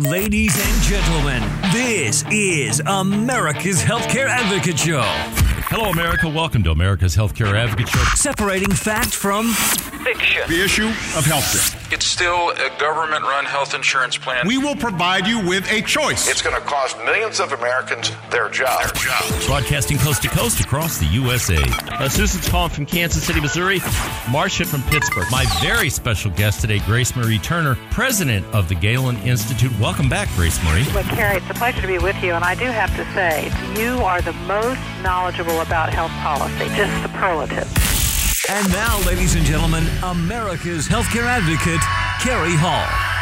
Ladies and gentlemen, this is America's Healthcare Advocate Show. Hello, America. Welcome to America's Healthcare Advocate Show. Separating fact from fiction. The issue of healthcare. It's still a government run health insurance plan. We will provide you with a choice. It's going to cost millions of Americans their jobs. Their jobs. Broadcasting coast to coast across the USA. Uh, Susan's calling from Kansas City, Missouri. Marcia from Pittsburgh. My very special guest today, Grace Marie Turner, president of the Galen Institute. Welcome back, Grace Marie. Well, Cary, it's a pleasure to be with you, and I do have to say, you are the most knowledgeable about health policy, just superlative. And now, ladies and gentlemen, America's Healthcare Advocate, Cary Hall.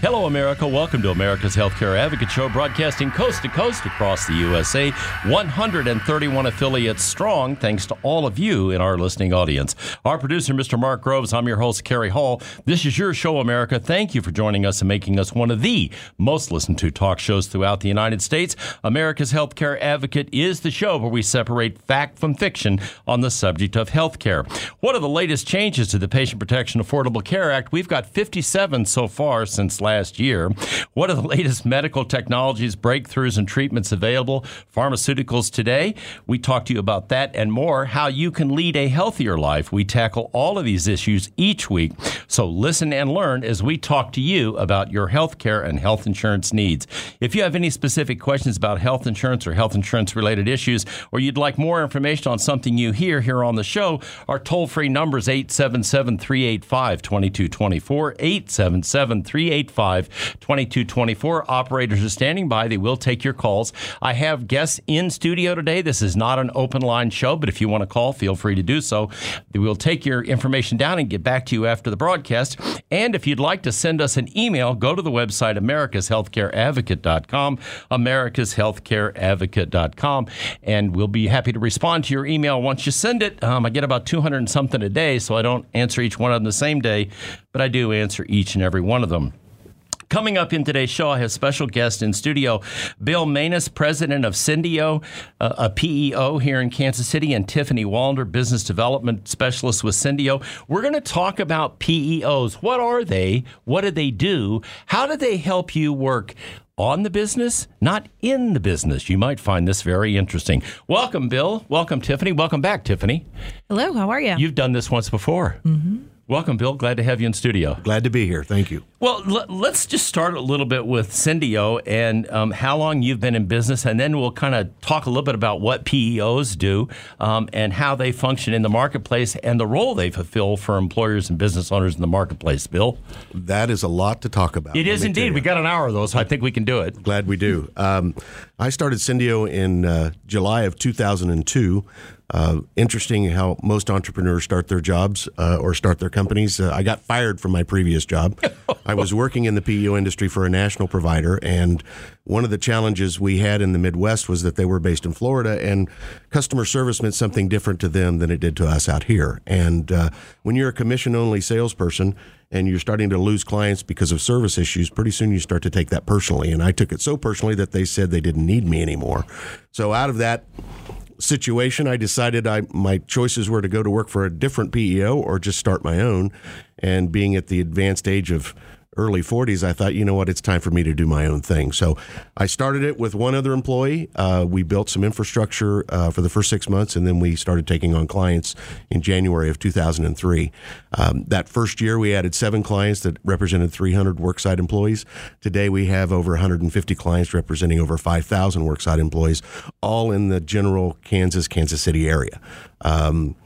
Hello, America. Welcome to America's Healthcare Advocate Show, broadcasting coast to coast across the USA. 131 affiliates strong, thanks to all of you in our listening audience. Our producer, Mr. Mark Groves, I'm your host, Cary Hall. This is your show, America. Thank you for joining us and making us one of the most listened to talk shows throughout the United States. America's Healthcare Advocate is the show where we separate fact from fiction on the subject of healthcare. What are the latest changes to the Patient Protection Affordable Care Act? We've got 57 so far since last year. What are the latest medical technologies, breakthroughs, and treatments available? Pharmaceuticals today. We talk to you about that and more, how you can lead a healthier life. We tackle all of these issues each week. So listen and learn as we talk to you about your health care and health insurance needs. If you have any specific questions about health insurance or health insurance related issues, or you'd like more information on something you hear here on the show, our toll free number is 877 385 2224. 877 385 2224. Operators are standing by. They will take your calls. I have guests in studio today. This is not an open line show, but if you want to call, feel free to do so. We'll take your information down and get back to you after the broadcast. And if you'd like to send us an email, go to the website americashealthcareadvocate.com, americashealthcareadvocate.com, and we'll be happy to respond to your email once you send it. Um, I get about 200 and something a day, so I don't answer each one of them the same day, but I do answer each and every one of them. Coming up in today's show, I have special guest in studio, Bill Manus, president of Syndeo, uh, a PEO here in Kansas City, and Tiffany Wallner, business development specialist with Syndeo. We're going to talk about PEOs. What are they? What do they do? How do they help you work? On the business, not in the business. You might find this very interesting. Welcome, Bill. Welcome, Tiffany. Welcome back, Tiffany. Hello, how are you? You've done this once before. Mm-hmm. Welcome, Bill. Glad to have you in studio. Glad to be here. Thank you. Well, l- let's just start a little bit with Syndeo and um, how long you've been in business, and then we'll kind of talk a little bit about what PEOs do um, and how they function in the marketplace and the role they fulfill for employers and business owners in the marketplace. Bill, that is a lot to talk about. It is indeed. We got an hour though, so I think we can do it. Glad we do. Um, I started Syndeo in uh, July of 2002. Uh, interesting how most entrepreneurs start their jobs uh, or start their companies. Uh, I got fired from my previous job. I was working in the PEO industry for a national provider, and one of the challenges we had in the Midwest was that they were based in Florida, and customer service meant something different to them than it did to us out here. And uh, when you're a commission only salesperson, and you're starting to lose clients because of service issues, pretty soon you start to take that personally. And I took it so personally that they said they didn't need me anymore. So out of that situation, I decided I my choices were to go to work for a different PEO or just start my own. And being at the advanced age of early 40s, I thought, you know what, it's time for me to do my own thing. So I started it with one other employee. Uh, we built some infrastructure uh, for the first six months, and then we started taking on clients in January of 2003. Um, that first year, we added seven clients that represented 300 worksite employees. Today, we have over 150 clients representing over 5,000 worksite employees, all in the general Kansas, Kansas City area. Um,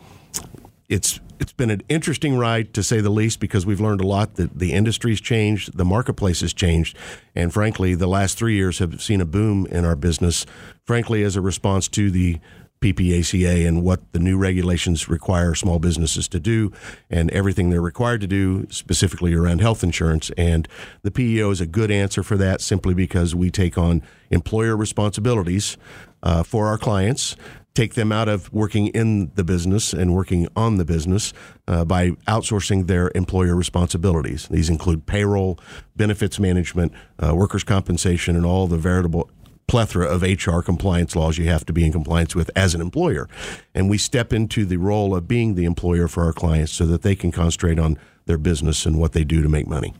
it's it's been an interesting ride to say the least because we've learned a lot that the industry's changed, the marketplace has changed, and frankly, the last three years have seen a boom in our business. Frankly, as a response to the PPACA and what the new regulations require small businesses to do and everything they're required to do specifically around health insurance. And the PEO is a good answer for that simply because we take on employer responsibilities uh, for our clients take them out of working in the business and working on the business uh, by outsourcing their employer responsibilities. These include payroll, benefits management, uh, workers' compensation, and all the veritable plethora of HR compliance laws you have to be in compliance with as an employer. And we step into the role of being the employer for our clients so that they can concentrate on their business and what they do to make money.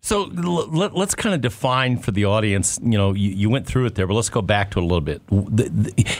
So let, us kind of define for the audience. You know, you, you, went through it there, but let's go back to it a little bit. The,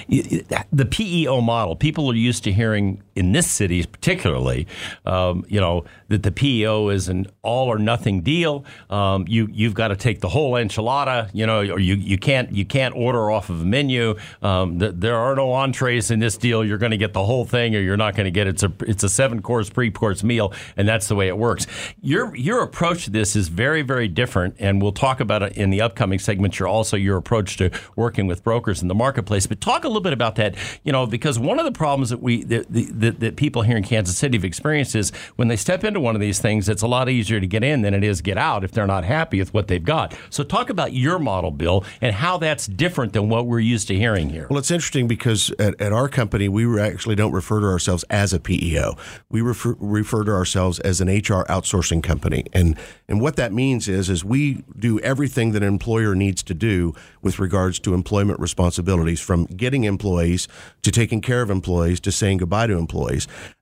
the, the PEO model. People are used to hearing in this city, particularly, um, you know, that the PEO is an all or nothing deal. Um, you you've got to take the whole enchilada. You know, or you, you can't you can't order off of a menu. Um, the, there are no entrees in this deal. You're going to get the whole thing, or you're not going to get it. It's a it's a seven course pre course meal, and that's the way it works. Your your approach to this is very, very different, and we'll talk about it in the upcoming segments. You're also your approach to working with brokers in the marketplace. But talk a little bit about that, you know, because one of the problems that we that, that, that people here in Kansas City have experienced is when they step into one of these things, it's a lot easier to get in than it is get out if they're not happy with what they've got. So talk about your model, Bill, and how that's different than what we're used to hearing here. Well, it's interesting because at, at our company, we actually don't refer to ourselves as a PEO. We refer, refer to ourselves as an HR outsourcing company, and and what that means is is we do everything that an employer needs to do with regards to employment responsibilities from getting employees to taking care of employees to saying goodbye to employees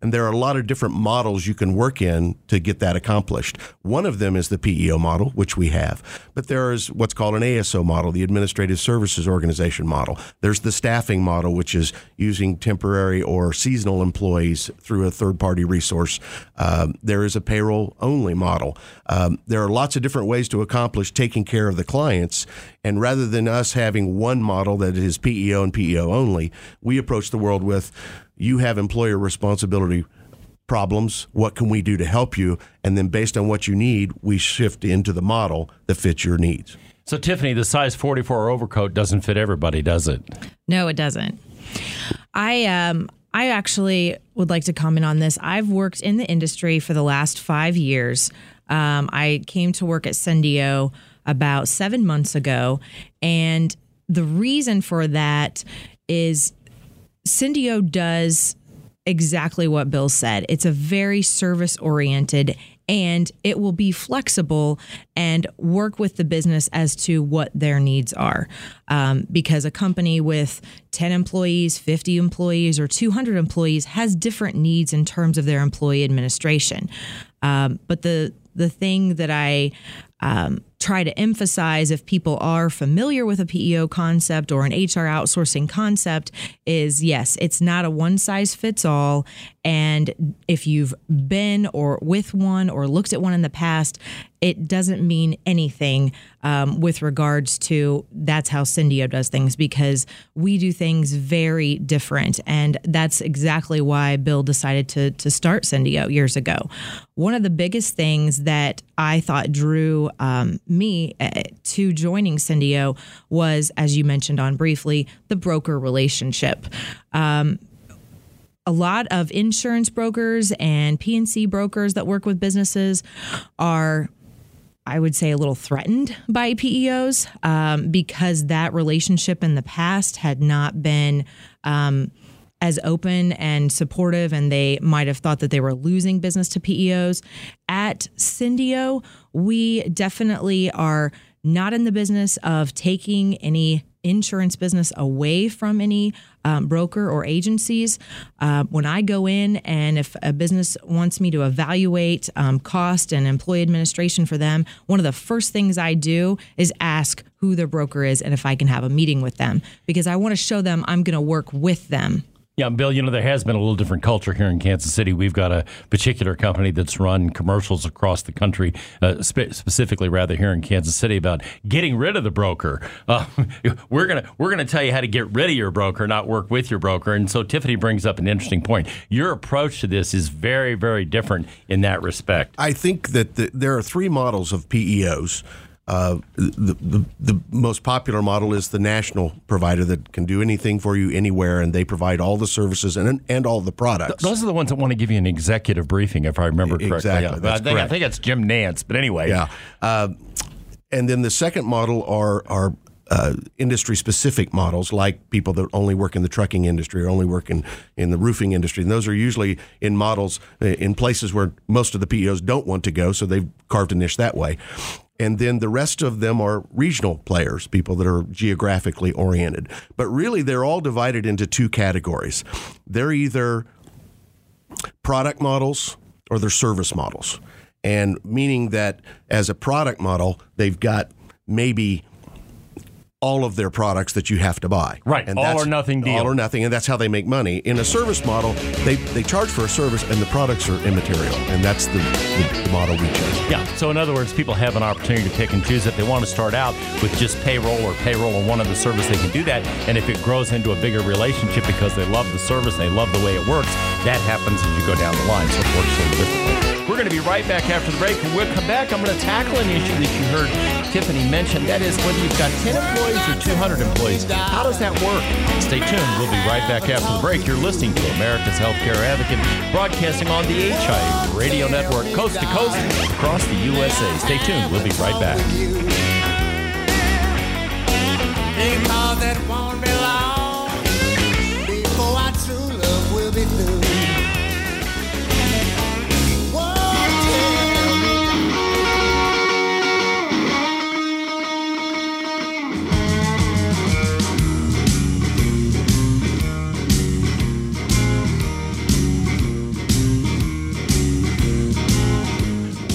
and there are a lot of different models you can work in to get that accomplished. One of them is the PEO model which we have. But there is what's called an ASO model the administrative services organization model. There's the staffing model which is using temporary or seasonal employees through a third party resource. Um, there is a payroll only model. Um, there are lots of different ways to accomplish taking care of the clients. And rather than us having one model that is PEO and PEO only, we approach the world with you have employer responsibility problems. What can we do to help you? And then based on what you need, we shift into the model that fits your needs. So, Tiffany, the size 44 overcoat doesn't fit everybody, does it? No, it doesn't. I um I actually would like to comment on this. I've worked in the industry for the last five years. Um, I came to work at Syndeo about seven months ago. And the reason for that is Syndeo does exactly what Bill said. It's a very service oriented and it will be flexible and work with the business as to what their needs are. Um, because a company with 10 employees, 50 employees, or 200 employees has different needs in terms of their employee administration. Um, but the the thing that I um, try to emphasize if people are familiar with a PEO concept or an HR outsourcing concept is yes, it's not a one size fits all. And if you've been or with one or looked at one in the past, it doesn't mean anything um, with regards to that's how Syndeo does things because we do things very different. And that's exactly why Bill decided to, to start Syndeo years ago. One of the biggest things that I thought drew um, me uh, to joining Syndeo was, as you mentioned on briefly, the broker relationship. Um, a lot of insurance brokers and P&C brokers that work with businesses are I would say, a little threatened by PEOs um, because that relationship in the past had not been um, as open and supportive, and they might have thought that they were losing business to PEOs. At Syndeo, we definitely are not in the business of taking any insurance business away from any um, broker or agencies. Uh, when I go in and if a business wants me to evaluate um, cost and employee administration for them, one of the first things I do is ask who their broker is and if I can have a meeting with them because I want to show them I'm going to work with them yeah, Bill, you know, there has been a little different culture here in Kansas City. We've got a particular company that's run commercials across the country, uh, spe- specifically rather here in Kansas City about getting rid of the broker. Uh, we're going to we're going to tell you how to get rid of your broker, not work with your broker. And so Tiffany brings up an interesting point. Your approach to this is very, very different in that respect. I think that the, there are three models of PEOs. Uh, the, the, the most popular model is the national provider that can do anything for you anywhere, and they provide all the services and and all the products. Th- those are the ones that want to give you an executive briefing, if I remember correctly. Exactly, yeah. that's I, think, correct. I think it's Jim Nantz, but anyway. Yeah, uh, and then the second model are are uh, industry specific models like people that only work in the trucking industry or only work in, in the roofing industry. And those are usually in models uh, in places where most of the PEOs don't want to go, so they've carved a niche that way. And then the rest of them are regional players, people that are geographically oriented. But really, they're all divided into two categories. They're either product models or they're service models. and meaning that as a product model, they've got maybe all of their products that you have to buy. Right, And all that's- or nothing deal. All or nothing, and that's how they make money. In a service model, they, they charge for a service and the products are immaterial. And that's the, the, the model we chose. Yeah. So in other words, people have an opportunity to pick and choose if they want to start out with just payroll or payroll or one other service, they can do that. And if it grows into a bigger relationship because they love the service, they love the way it works, that happens as you go down the line. So it works a little differently. We're going to be right back after the break. When we come back, I'm going to tackle an issue that you heard Tiffany mention. That is whether you've got 10 employees or 200 employees. How does that work? Stay tuned. We'll be right back after the break. You're listening to America's Healthcare Advocate, broadcasting on the HI Radio Network, coast to coast, across the USA. Stay tuned. We'll be right back.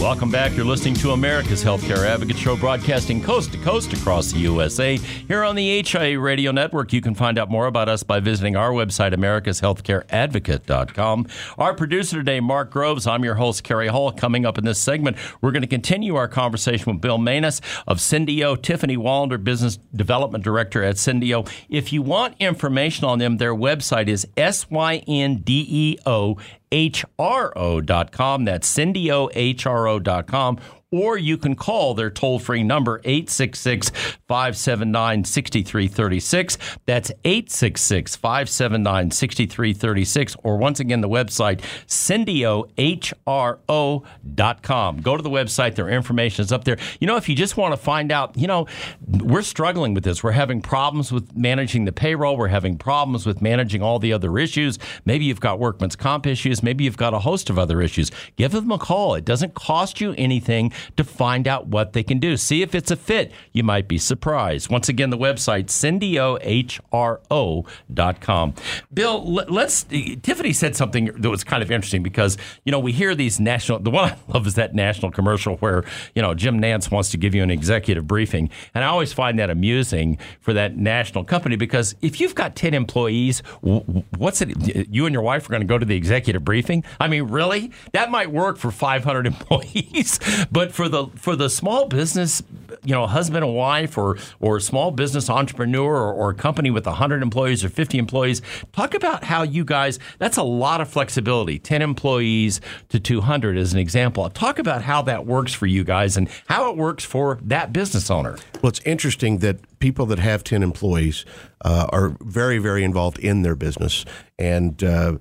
Welcome back. You're listening to America's Healthcare Advocate Show, broadcasting coast to coast across the USA. Here on the HIA Radio Network, you can find out more about us by visiting our website, americashealthcareadvocate.com. Our producer today, Mark Groves. I'm your host, Cary Hall. Coming up in this segment, we're going to continue our conversation with Bill Manus of Syndeo, Tiffany Wallander, Business Development Director at Syndeo. If you want information on them, their website is S-Y-N-D-E-O hro.com. That's syndeohro.com. Or you can call their toll free number, 866 579 6336. That's 866 579 6336. Or once again, the website, syndeohro.com. Go to the website, their information is up there. You know, if you just want to find out, you know, we're struggling with this. We're having problems with managing the payroll, we're having problems with managing all the other issues. Maybe you've got workman's comp issues, maybe you've got a host of other issues. Give them a call. It doesn't cost you anything to find out what they can do. See if it's a fit. You might be surprised. Once again, the website, syndeohro.com. Bill, let- let's. Tiffany said something that was kind of interesting because, you know, we hear these national. The one I love is that national commercial where, you know, Jim Nantz wants to give you an executive briefing. And I always find that amusing for that national company because if you've got 10 employees, what's it? You and your wife are going to go to the executive briefing? I mean, really? That might work for 500 employees, but for the for the small business, you know, husband and wife or or small business entrepreneur or, or company with 100 employees or 50 employees, talk about how you guys that's a lot of flexibility. 10 employees to 200 as an example. Talk about how that works for you guys and how it works for that business owner. Well, it's interesting that people that have 10 employees uh, are very, very involved in their business. And uh,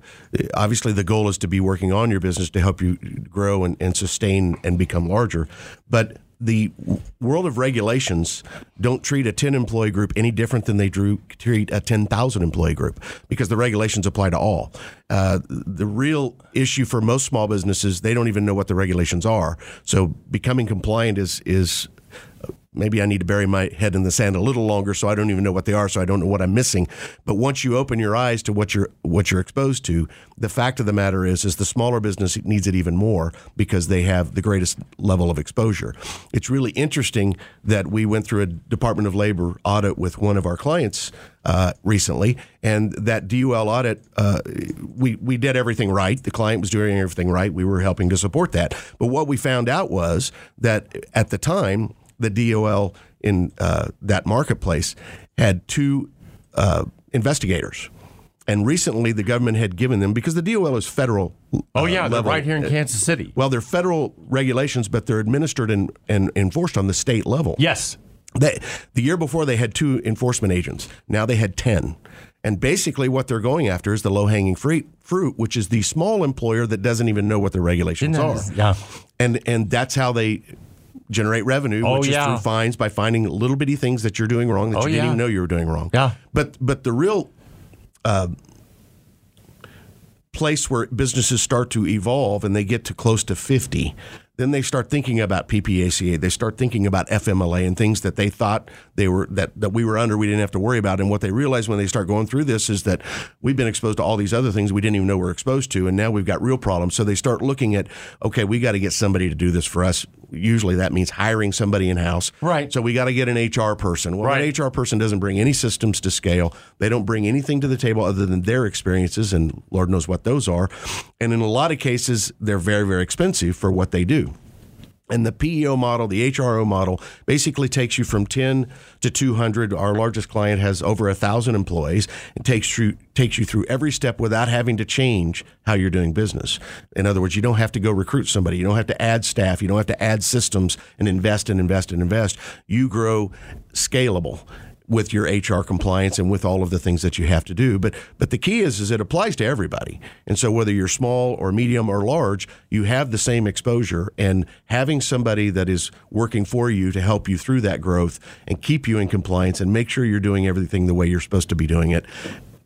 obviously, the goal is to be working on your business to help you grow and, and sustain and become larger. But the world of regulations don't treat a 10 employee group any different than they drew, treat a 10,000 employee group because the regulations apply to all. Uh, the real issue for most small businesses, they don't even know what the regulations are. So becoming compliant is is maybe I need to bury my head in the sand a little longer so I don't even know what they are so I don't know what I'm missing but once you open your eyes to what you're what you're exposed to the fact of the matter is is the smaller business needs it even more because they have the greatest level of exposure it's really interesting that we went through a Department of Labor audit with one of our clients uh, recently, and that DOL audit, uh, we we did everything right. The client was doing everything right. We were helping to support that. But what we found out was that at the time, the DOL in uh, that marketplace had two uh, investigators. And recently, the government had given them because the DOL is federal. Oh uh, yeah, they're right here in Kansas City. Well, they're federal regulations, but they're administered and, and enforced on the state level. Yes. They, the year before, they had two enforcement agents. Now they had 10. And basically, what they're going after is the low hanging fruit, fruit, which is the small employer that doesn't even know what the regulations are. yeah. And, and that's how they generate revenue, Oh, which is through fines by finding little bitty things that you're doing wrong that Oh, you didn't yeah. even know you were doing wrong. Yeah. But, but the real uh, place where businesses start to evolve and they get to close to 50 then they start thinking about PPACA. They start thinking about FMLA and things that they thought they were that, that we were under. We didn't have to worry about. And what they realize when they start going through this is that we've been exposed to all these other things we didn't even know we're exposed to, and now we've got real problems. So they start looking at okay, we got to get somebody to do this for us. Usually that means hiring somebody in house. Right. So we got to get an HR person. Well, Right. an HR person doesn't bring any systems to scale. They don't bring anything to the table other than their experiences, and Lord knows what those are. And in a lot of cases, they're very, very expensive for what they do. And the PEO model, the HRO model, basically takes you from 10 to 200. Our largest client has over a thousand employees. It takes you takes you through every step without having to change how you're doing business. In other words, you don't have to go recruit somebody. You don't have to add staff. You don't have to add systems and invest and invest and invest. You grow scalable with your HR compliance and with all of the things that you have to do. But but the key is is it applies to everybody. And so whether you're small or medium or large, you have the same exposure and having somebody that is working for you to help you through that growth and keep you in compliance and make sure you're doing everything the way you're supposed to be doing it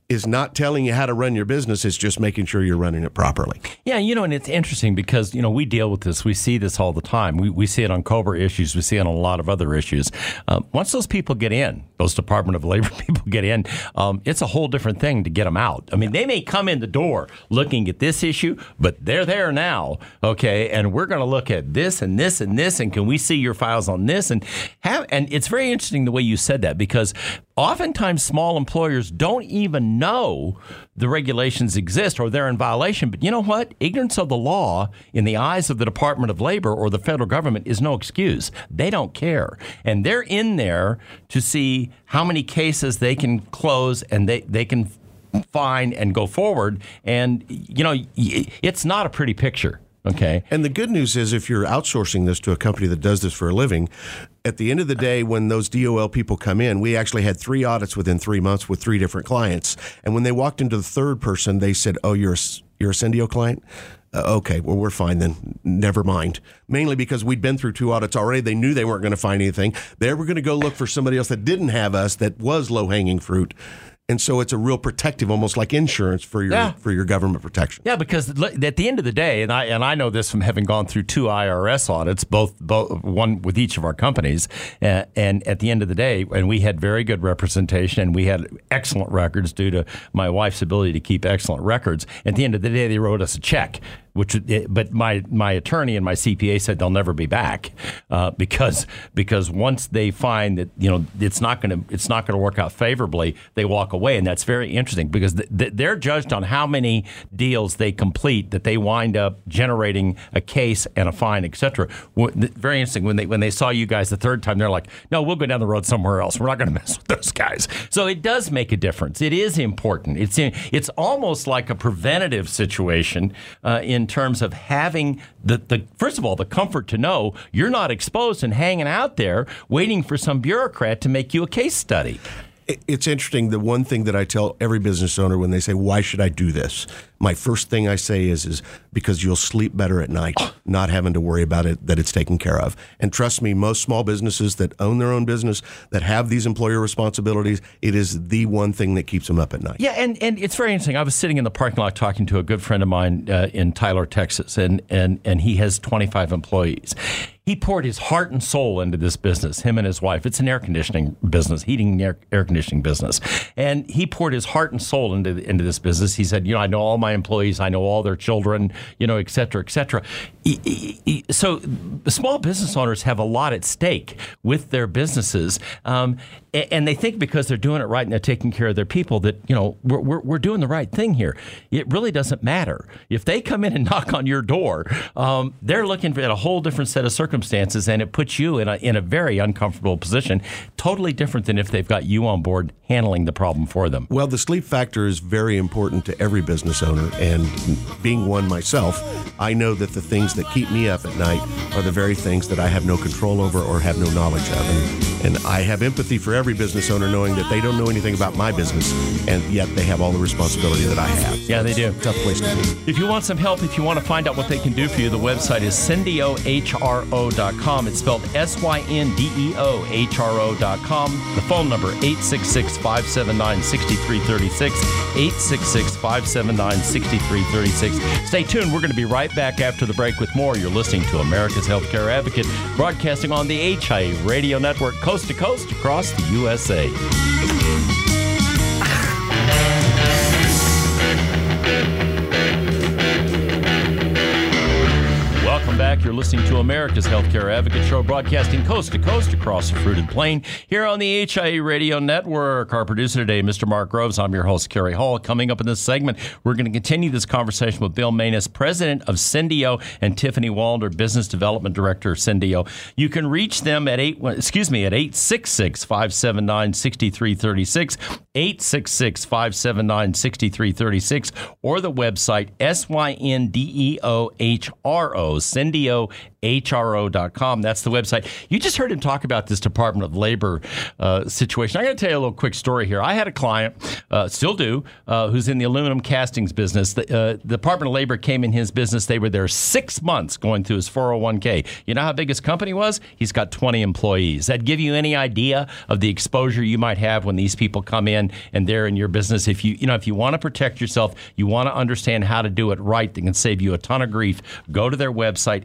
is not telling you how to run your business, it's just making sure you're running it properly. Yeah, you know, and it's interesting because, you know, we deal with this. We see this all the time. We, we see it on Cobra issues. We see it on a lot of other issues. Um, once those people get in, those Department of Labor people get in, um, it's a whole different thing to get them out. I mean, they may come in the door looking at this issue, but they're there now, okay? And we're going to look at this and this and this, and can we see your files on this? And have, and it's very interesting the way you said that because oftentimes small employers don't even know the regulations exist or they're in violation. But you know what? Ignorance of the law in the eyes of the Department of Labor or the federal government is no excuse. They don't care. And they're in there to see how many cases they can close and they, they can fine and go forward. And, you know, it's not a pretty picture. Okay. And the good news is, if you're outsourcing this to a company that does this for a living, at the end of the day, when those DOL people come in, we actually had three audits within three months with three different clients. And when they walked into the third person, they said, "Oh, you're a, you're a Syndeo client." Uh, okay, well, we're fine then. Never mind. Mainly because we'd been through two audits already. They knew they weren't going to find anything. They were going to go look for somebody else that didn't have us, that was low hanging fruit. And so it's a real protective, almost like insurance for your Yeah. for your government protection. Yeah, because at the end of the day, and I and I know this from having gone through two IRS audits, both, both one with each of our companies, uh, and at the end of the day, and we had very good representation, and we had excellent records due to my wife's ability to keep excellent records. At the end of the day, they wrote us a check. Which, eh, but my my attorney and my CPA said they'll never be back uh, because because once they find that you know it's not going to it's not going to work out favorably, they walk away, and that's very interesting because th- th- they're judged on how many deals they complete that they wind up generating a case and a fine, etc. Very interesting when they when they saw you guys the third time, they're like, no, we'll go down the road somewhere else. We're not going to mess with those guys. So it does make a difference. It is important. It's it's almost like a preventative situation uh, in terms of having the, the first of all the comfort to know you're not exposed and hanging out there waiting for some bureaucrat to make you a case study. It's interesting. The one thing that I tell every business owner when they say, "Why should I do this?" My first thing I say is, "Is because you'll sleep better at night, not having to worry about it that it's taken care of." And trust me, most small businesses that own their own business that have these employer responsibilities, it is the one thing that keeps them up at night. Yeah, and, and it's very interesting. I was sitting in the parking lot talking to a good friend of mine uh, in Tyler, Texas, and, and, and he has 25 employees. He poured his heart and soul into this business, him and his wife. It's an air conditioning business, heating and air, air conditioning business. And he poured his heart and soul into, into this business. He said, You know, I know all my employees, I know all their children, you know, et cetera, et cetera. So small business owners have a lot at stake with their businesses. Um, and they think because they're doing it right and they're taking care of their people that, you know, we're, we're, we're doing the right thing here. It really doesn't matter. If they come in and knock on your door, um, they're looking at a whole different set of circumstances and it puts you in a, in a very uncomfortable position, totally different than if they've got you on board handling the problem for them. Well, the sleep factor is very important to every business owner, and being one myself, I know that the things that keep me up at night are the very things that I have no control over or have no knowledge of. And, And I have empathy for every business owner knowing that they don't know anything about my business, and yet they have all the responsibility that I have. Yeah, they do. Tough place to be. If you want some help, if you want to find out what they can do for you, the website is syndeohro.com. It's spelled S Y N D E O H R O.com. The phone number 866 579 6336. 866 579 6336. Stay tuned. We're going to be right back after the break with more. You're listening to America's Healthcare Advocate, broadcasting on the HIA Radio Network, coast to coast across the USA. Back. You're listening to America's Healthcare Advocate Show, broadcasting coast to coast across the fruited plain here on the HIA Radio Network. Our producer today, Mr. Mark Groves. I'm your host, Cary Hall. Coming up in this segment, we're going to continue this conversation with Bill Manus, president of Syndeo, and Tiffany Walder, business development director of Syndeo. You can reach them at eight, excuse me, at 866 579 6336, 866 579 6336, or the website S Y N D E O H R O, video syndeohro.com. That's the website. You just heard him talk about this Department of Labor uh, situation. I'm going to tell you a little quick story here. I had a client, uh, still do, uh, who's in the aluminum castings business. The, uh, the Department of Labor came in his business. They were there six months going through his 401k. You know how big his company was? He's got 20 employees. That give you any idea of the exposure you might have when these people come in and they're in your business. If you, you know, if you want to protect yourself, you want to understand how to do it right. They can save you a ton of grief. Go to their website,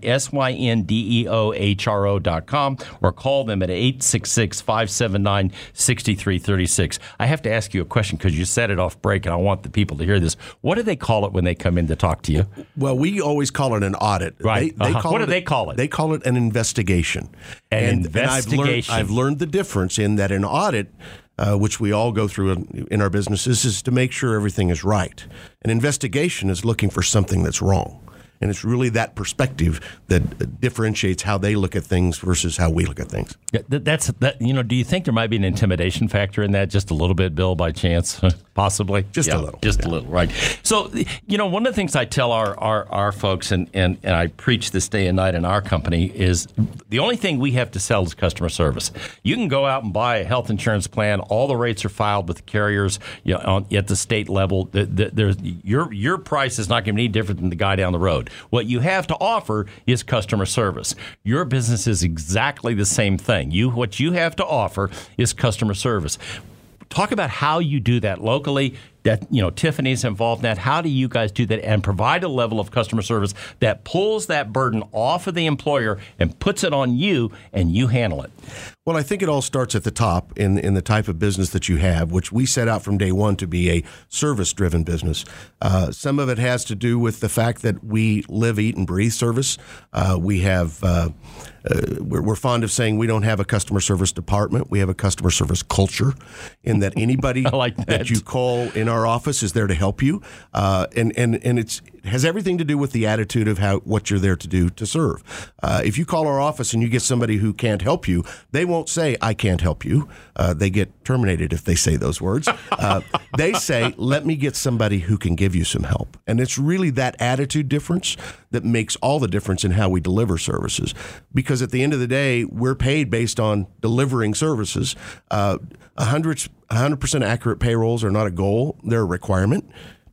S-Y-N-D-E-O-H-R-O.com, or call them at 866-579-6336. I have to ask you a question because you said it off break, and I want the people to hear this. What do they call it when they come in to talk to you? Well, we always call it an audit. Right. They, they Uh-huh. call What it do they call it? They call it an investigation. An And- and investigation. I've, learned, I've learned the difference in that an audit, uh, which we all go through in, in our businesses, is to make sure everything is right. An investigation is looking for something that's wrong. And it's really that perspective that differentiates how they look at things versus how we look at things. Yeah, that's that. You know, do you think there might be an intimidation factor in that, just a little bit, Bill, by chance, possibly? Just a little, just a little, right? So, you know, one of the things I tell our our, our folks, and, and and I preach this day and night in our company, is the only thing we have to sell is customer service. You can go out and buy a health insurance plan. All the rates are filed with the carriers you know, on, at the state level. The, the, there's your your price is not going to be any different than the guy down the road. What you have to offer is customer service. Your business is exactly the same thing. You what you have to offer is customer service. Talk about how you do that locally. That you know, Tiffany's involved in that. How do you guys do that and provide a level of customer service that pulls that burden off of the employer and puts it on you, and you handle it? Well, I think it all starts at the top in in the type of business that you have, which we set out from day one to be a service driven business. Uh, some of it has to do with the fact that we live, eat, and breathe service. Uh, we have. Uh, we're, we're fond of saying we don't have a customer service department. We have a customer service culture, in that anybody like that. you call in our office is there to help you, uh, and and and it's it has everything to do with the attitude of how what you're there to do to serve. Uh, if you call our office and you get somebody who can't help you, they won't say I can't help you. Uh, they get terminated if they say those words. Uh, they say let me get somebody who can give you some help, and it's really that attitude difference that makes all the difference in how we deliver services. Because at the end of the day, we're paid based on delivering services. Uh, 100 100% accurate payrolls are not a goal; they're a requirement.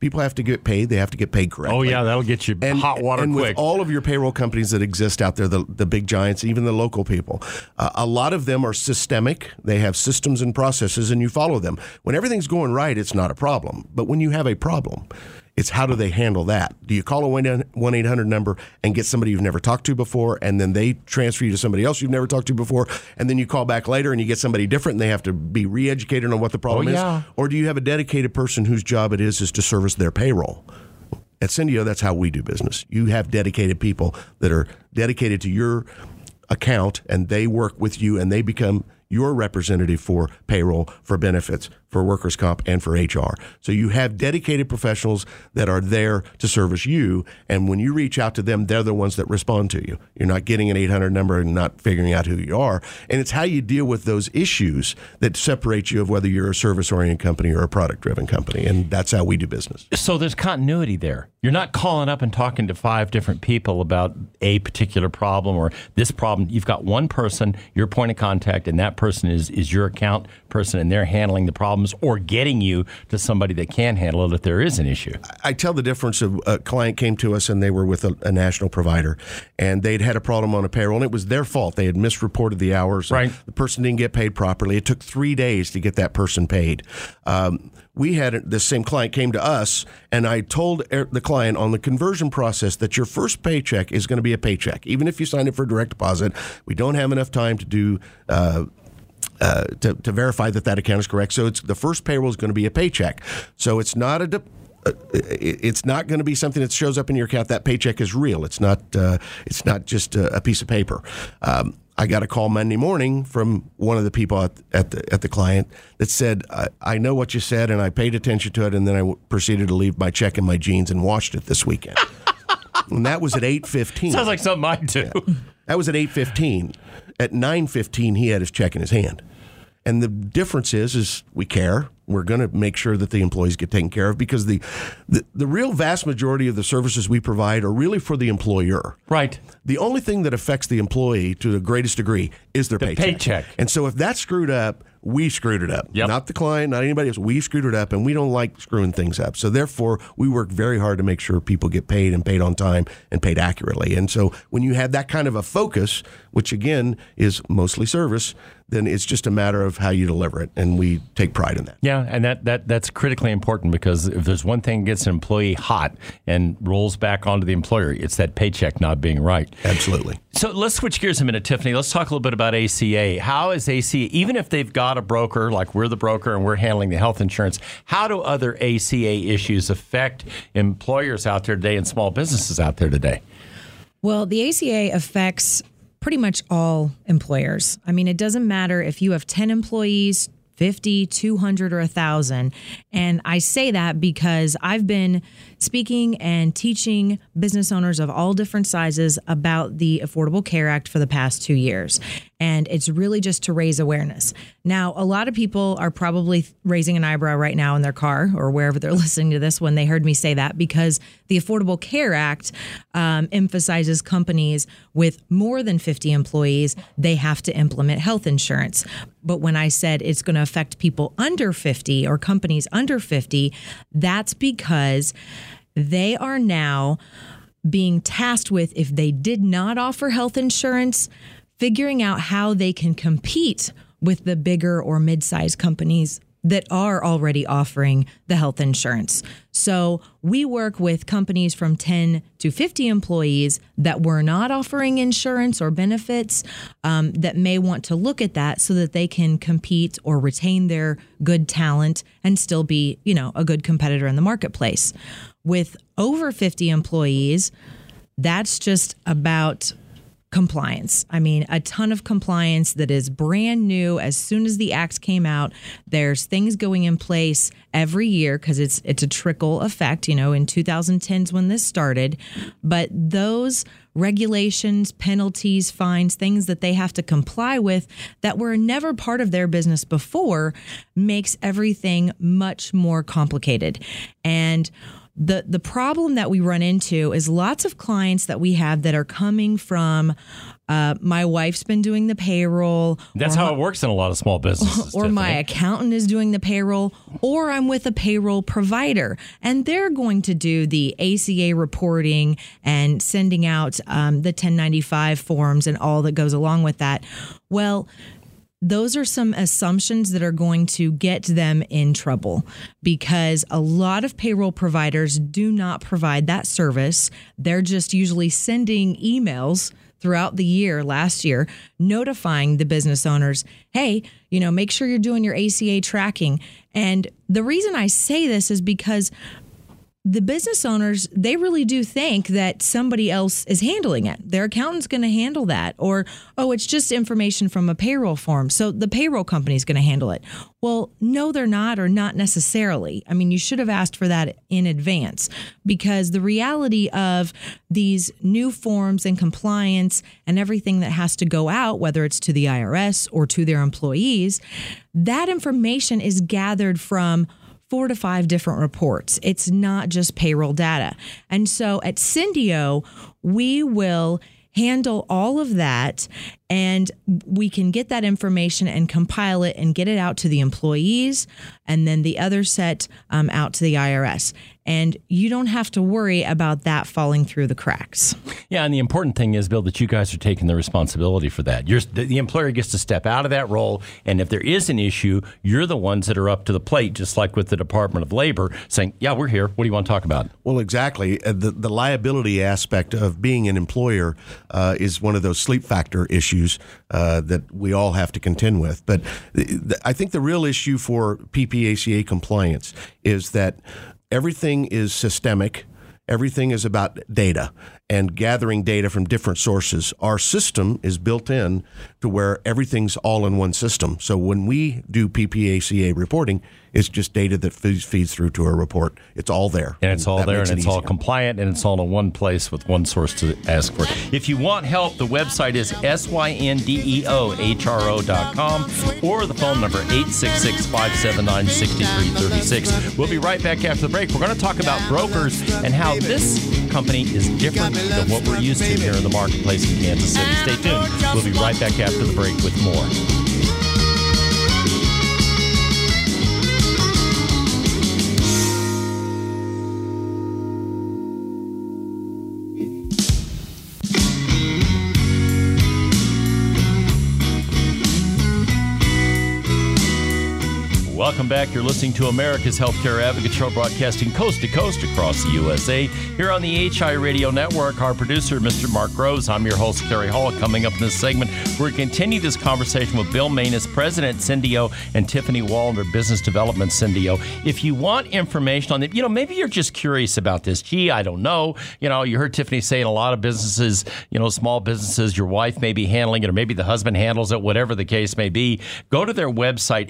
People have to get paid. They have to get paid correctly. Oh yeah, that'll get you And, hot water and quick. with all of your payroll companies that exist out there, the, the big giants, even the local people, uh, a lot of them are systemic. They have systems and processes, and you follow them. When everything's going right, it's not a problem. But when you have a problem, it's how do they handle that? Do you call a 1 800 number and get somebody you've never talked to before, and then they transfer you to somebody else you've never talked to before, and then you call back later and you get somebody different and they have to be re educated on what the problem Oh, yeah. is? Or do you have a dedicated person whose job it is is to service their payroll? At Syndeo, that's how we do business. You have dedicated people that are dedicated to your account and they work with you and they become your representative for payroll, for benefits, for workers' comp and for HR. So you have dedicated professionals that are there to service you. And when you reach out to them, they're the ones that respond to you. You're not getting an 800 number and not figuring out who you are. And it's how you deal with those issues that separate you of whether you're a service oriented company or a product driven company. And that's how we do business. So there's continuity there. You're not calling up and talking to five different people about a particular problem or this problem. You've got one person, your point of contact, and that person is, is your account person, and they're handling the problems or getting you to somebody that can handle it if there is an issue. I tell the difference of a client came to us and they were with a, a national provider and they'd had a problem on a payroll and it was their fault. They had misreported the hours. Right. The person didn't get paid properly. It took three days to get that person paid. Um, we had the same client came to us and I told er- the client on the conversion process that your first paycheck is going to be a paycheck. Even if you sign it for direct deposit, we don't have enough time to do uh, uh, to, to verify that that account is correct. So it's the first payroll is going to be a paycheck. So it's not a. De- uh, it's not going to be something that shows up in your account. That paycheck is real. It's not. Uh, it's not just a, a piece of paper. Um, I got a call Monday morning from one of the people at, at the at the client that said, I, "I know what you said, and I paid attention to it, and then I w- proceeded to leave my check in my jeans and washed it this weekend." and that was at eight fifteen. Sounds like something I do. That was at eight fifteen. At nine fifteen, he had his check in his hand. And the difference is, is we care. We're going to make sure that the employees get taken care of because the, the the real vast majority of the services we provide are really for the employer. Right. The only thing that affects the employee to the greatest degree is their The paycheck. paycheck. And so if that's screwed up, we screwed it up. Yep. Not the client, not anybody else. We screwed it up, and we don't like screwing things up. So therefore, we work very hard to make sure people get paid and paid on time and paid accurately. And so when you have that kind of a focus, which again is mostly service, then it's just a matter of how you deliver it, and we take pride in that. Yeah, and that, that that's critically important because if there's one thing that gets an employee hot and rolls back onto the employer, it's that paycheck not being right. Absolutely. So let's switch gears a minute, Tiffany. Let's talk a little bit about ACA. How is ACA, even if they've got a broker, like we're the broker and we're handling the health insurance, how do other ACA issues affect employers out there today and small businesses out there today? Well, the ACA affects pretty much all employers. I mean, it doesn't matter if you have 10 employees, 50, 200, or 1,000. And I say that because I've been speaking and teaching business owners of all different sizes about the Affordable Care Act for the past two years. And it's really just to raise awareness. Now, a lot of people are probably raising an eyebrow right now in their car or wherever they're listening to this when they heard me say that because the Affordable Care Act um, emphasizes companies with more than 50 employees, they have to implement health insurance. But when I said it's going to affect people under 50 or companies under 50, that's because they are now being tasked with if they did not offer health insurance, figuring out how they can compete with the bigger or mid-sized companies that are already offering the health insurance. So we work with companies from 10 to 50 employees that were not offering insurance or benefits um, that may want to look at that so that they can compete or retain their good talent and still be, you know, a good competitor in the marketplace. With over 50 employees, that's just about compliance. I mean, a ton of compliance that is brand new. As soon as the act came out, there's things going in place every year because it's it's a trickle effect. You know, in 2010s when this started, but those regulations, penalties, fines, things that they have to comply with that were never part of their business before makes everything much more complicated. And the the problem that we run into is lots of clients that we have that are coming from uh, my wife's been doing the payroll That's how my- it works in a lot of small businesses. or my accountant is doing the payroll, or I'm with a payroll provider, and they're going to do the ACA reporting and sending out um, the 1095 forms and all that goes along with that. Well, those are some assumptions that are going to get them in trouble because a lot of payroll providers do not provide that service. They're just usually sending emails throughout the year last year notifying the business owners, hey, you know, make sure you're doing your ACA tracking. And the reason I say this is because the business owners they really do think that somebody else is handling it. Their accountant's going to handle that or oh it's just information from a payroll form so the payroll company's going to handle it. Well no they're not or not necessarily. I mean you should have asked for that in advance because the reality of these new forms and compliance and everything that has to go out whether it's to the irs or to their employees that information is gathered from four to five different reports. It's not just payroll data. And so at Syndeo, we will handle all of that and we can get that information and compile it and get it out to the employees and then the other set um, out to the IRS. And you don't have to worry about that falling through the cracks. Yeah, and the important thing is, Bill, that you guys are taking the responsibility for that. You're, the, the employer gets to step out of that role, and if there is an issue, you're the ones that are up to the plate, just like with the Department of Labor, saying, "Yeah, we're here. What do you want to talk about?" Well, exactly. Uh, The, the liability aspect of being an employer uh, is one of those sleep factor issues uh, that we all have to contend with. But I think the real issue for PPACA compliance is that everything is systemic. Everything is about data and gathering data from different sources. Our system is built in to where everything's all in one system. So when we do PPACA reporting, it's just data that feeds, feeds through to a report. It's all there. And it's all that there, and it it's all compliant, and it's all in one place with one source to ask for. If you want help, the website is E syndeohro.com or the phone number 866-579-6336. We'll be right back after the break. We're going to talk about brokers and how this company is different than what we're used to here in the marketplace in Kansas City. Stay tuned. We'll be right back after the break with more. Welcome back. You're listening to America's Healthcare Advocate Show, broadcasting coast to coast across the USA. Here on the HI Radio Network, our producer, Mr. Mark Groves. I'm your host, Cary Hall. Coming up in this segment, we're going to continue this conversation with Bill Manus, President Syndeo, and Tiffany Wallander, Business Development Syndeo. If you want information on it, you know, maybe you're just curious about this. Gee, I don't know. You know, you heard Tiffany saying a lot of businesses, you know, small businesses, your wife may be handling it, or maybe the husband handles it, whatever the case may be. Go to their website,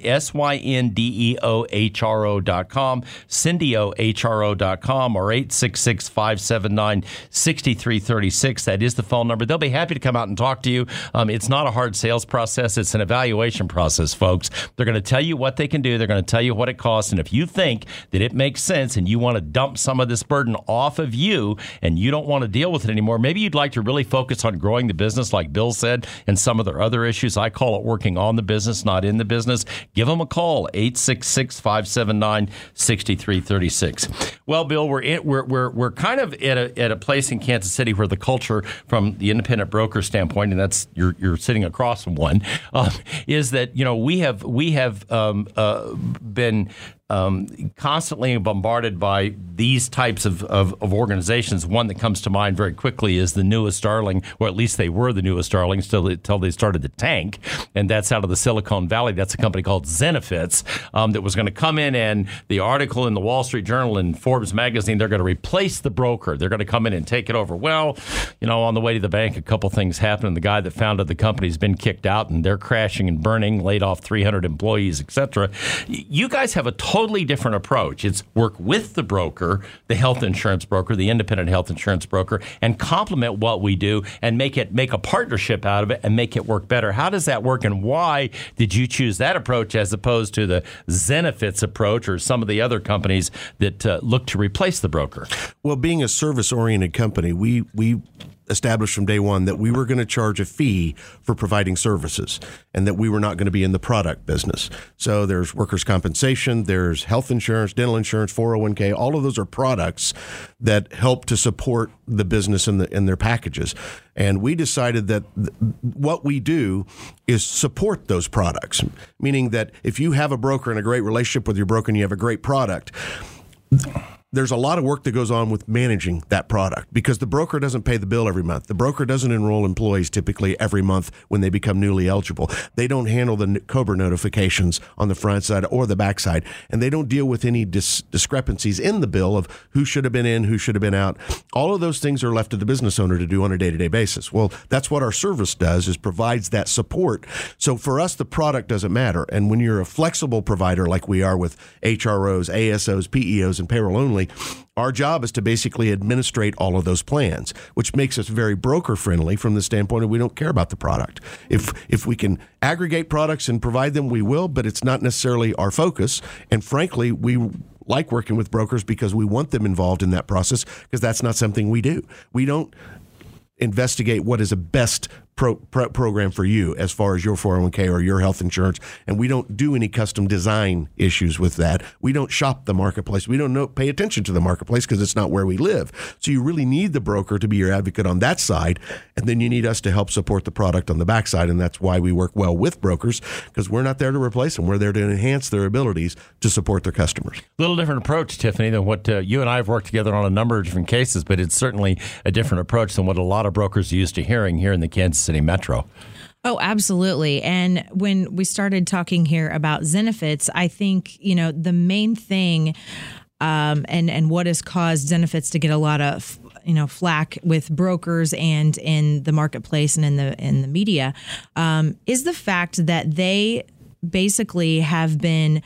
syndeohro.com, syndiohro.com, or 866 579 6336. That is the phone number. They'll be happy to come out and talk to you. Um, it's not a hard sales process, it's an evaluation process, folks. They're going to tell you what they can do, they're going to tell you what it costs. And if you think that it makes sense and you want to dump some of this burden off of you and you don't want to deal with it anymore, maybe you'd like to really focus on growing the business, like Bill said, and some of their other issues. I call it working on the business, not in the business. Give them a call, 866 579 6336. Well, Bill, we're, in, we're, we're, we're kind of at a, at a place in Kansas City where the culture, from the independent broker standpoint, and that's you're, you're sitting across from one, um, is that you know we have we have um, uh, been um, constantly bombarded by these types of, of, of organizations. One that comes to mind very quickly is the newest darling, or at least they were the newest darlings until, until they started to tank, and that's out of the Silicon Valley. That's a company called Zenefits um, that was going to come in, and the article in the Wall Street Journal and Forbes magazine, they're going to replace the broker. They're going to come in and take it over. Well, you know, on the way to the bank, a couple things happened, and the guy that founded the company's been kicked out, and they're crashing and burning, laid off 300 employees, etc. You guys have a totally different approach. It's work with the broker, the health insurance broker, the independent health insurance broker, and complement what we do and make it make a partnership out of it and make it work better. How does that work, and why did you choose that approach as opposed to the Zenefits approach or some of the other companies that uh, look to replace the broker? Well, being a service oriented company, we we established from day one that we were going to charge a fee for providing services and that we were not going to be in the product business. So there's workers' compensation, there's health insurance, dental insurance, 401k, all of those are products that help to support the business in the their packages. And we decided that th- what we do is support those products, meaning that if you have a broker and a great relationship with your broker and you have a great product, there's a lot of work that goes on with managing that product because the broker doesn't pay the bill every month. The broker doesn't enroll employees typically every month when they become newly eligible. They don't handle the COBRA notifications on the front side or the back side, and they don't deal with any dis- discrepancies in the bill of who should have been in, who should have been out. All of those things are left to the business owner to do on a day-to-day basis. Well, that's what our service does is provides that support. So for us, the product doesn't matter. And when you're a flexible provider like we are with HROs, ASOs, PEOs, and payroll only, our job is to basically administrate all of those plans, which makes us very broker friendly from the standpoint of we don't care about the product. If if we can aggregate products and provide them, we will, but it's not necessarily our focus. And frankly, we like working with brokers because we want them involved in that process because that's not something we do. We don't investigate what is a best pro, pro, program for you as far as your 401k or your health insurance. And we don't do any custom design issues with that. We don't shop the marketplace. We don't know, pay attention to the marketplace because it's not where we live. So you really need the broker to be your advocate on that side. And then you need us to help support the product on the backside. And that's why we work well with brokers because we're not there to replace them. We're there to enhance their abilities to support their customers. A little different approach, Tiffany, than what uh, you and I have worked together on a number of different cases, but it's certainly a different approach than what a lot of brokers are used to hearing here in the Kansas City Metro. Oh, absolutely. And when we started talking here about Zenefits, I think, you know, the main thing um, and, and what has caused Zenefits to get a lot of you know flack with brokers and in the marketplace and in the in the media um, is the fact that they basically have been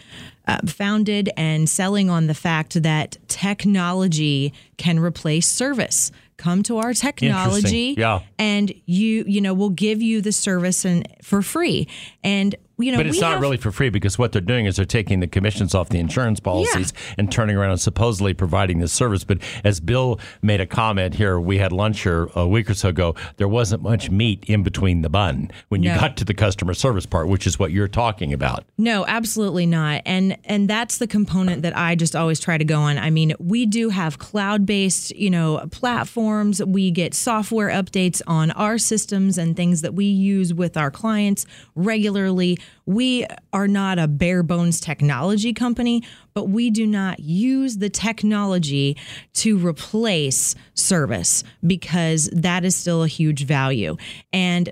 uh, founded and selling on the fact that technology can replace service come to our technology Yeah. and you you know we'll give you the service and for free and you know but it's not have- really for free because what they're doing is they're taking the commissions off the insurance policies and turning around and supposedly providing this service. But as Bill made a comment here, we had lunch here a week or so ago. There wasn't much meat in between the bun when you got to the customer service part, which is what you're talking about. No, absolutely not. And and that's the component that I just always try to go on. I mean, we do have cloud-based, you know, platforms. We get software updates on our systems and things that we use with our clients regularly. We are not a bare bones technology company, but we do not use the technology to replace service because that is still a huge value. And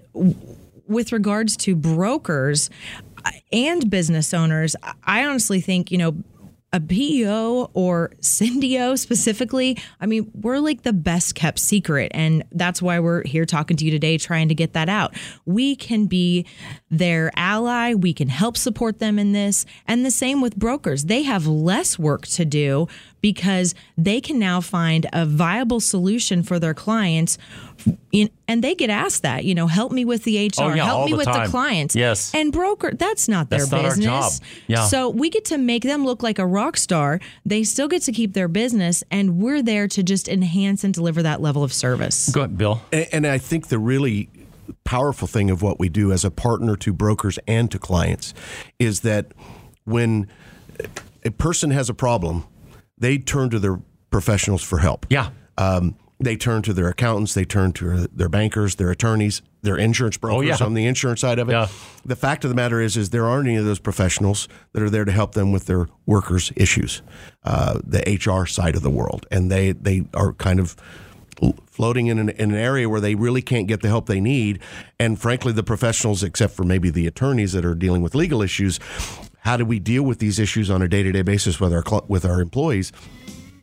with regards to brokers uh, and business owners, I honestly think, you know, a PEO or Syndeo specifically, I mean, we're like the best kept secret. And that's why we're here talking to you today, trying to get that out. We can be their ally, we can help support them in this. And the same with brokers, they have less work to do because they can now find a viable solution for their clients. In, and they get asked that, you know, help me with the HR, Oh, yeah, help me the with time. the clients. Yes. And broker, that's not their That's not our business. job. Yeah. So we get to make them look like a rock star. They still get to keep their business, and we're there to just enhance and deliver that level of service. Go ahead, Bill. And, and I think the really powerful thing of what we do as a partner to brokers and to clients is that when a person has a problem, they turn to their professionals for help. Yeah. Um, they turn to their accountants, they turn to their bankers, their attorneys, their insurance brokers Oh, yeah. on the insurance side of it. Yeah. The fact of the matter is, is there aren't any of those professionals that are there to help them with their workers' issues, uh, the HR side of the world, and they they are kind of floating in an, in an area where they really can't get the help they need. And frankly, the professionals, except for maybe the attorneys that are dealing with legal issues, how do we deal with these issues on a day to day basis with our with our employees?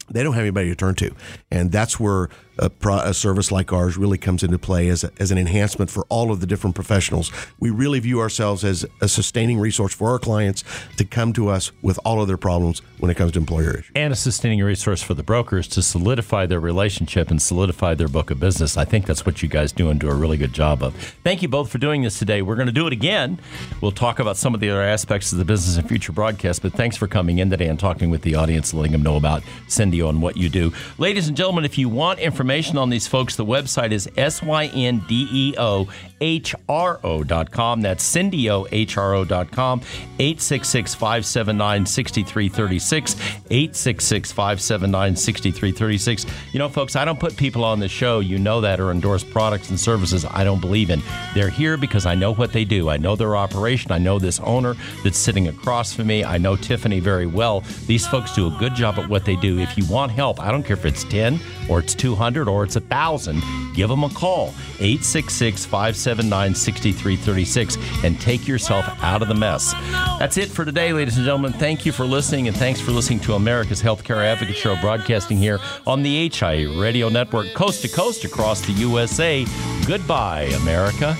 They don't have anybody to turn to, and that's where a, pro- a service like ours really comes into play as, a, as an enhancement for all of the different professionals. We really view ourselves as a sustaining resource for our clients to come to us with all of their problems when it comes to employer issues. and a sustaining resource for the brokers to solidify their relationship and solidify their book of business. I think that's what you guys do and do a really good job of. Thank you both for doing this today. We're going to do it again. We'll talk about some of the other aspects of the business in future broadcasts, but thanks for coming in today and talking with the audience, letting them know about Cindy and what you do. Ladies and gentlemen, if you want information, information on these folks, the website is S-Y-N-D-E-O H-R-O.com. That's Syndeo, H-R-O.com. 866-579-6336. 866-579-6336. You know, folks, I don't put people on the show, you know that, or endorse products and services I don't believe in. They're here because I know what they do. I know their operation. I know this owner that's sitting across from me. I know Tiffany very well. These folks do a good job at what they do. If you want help, I don't care if it's 10 or it's 200 or it's 1,000, give them a call. 866 579 6336 and take yourself out of the mess. That's it for today, ladies and gentlemen. Thank you for listening, and thanks for listening to America's Healthcare Advocate Show, broadcasting here on the HIA Radio Network, coast to coast across the USA. Goodbye, America.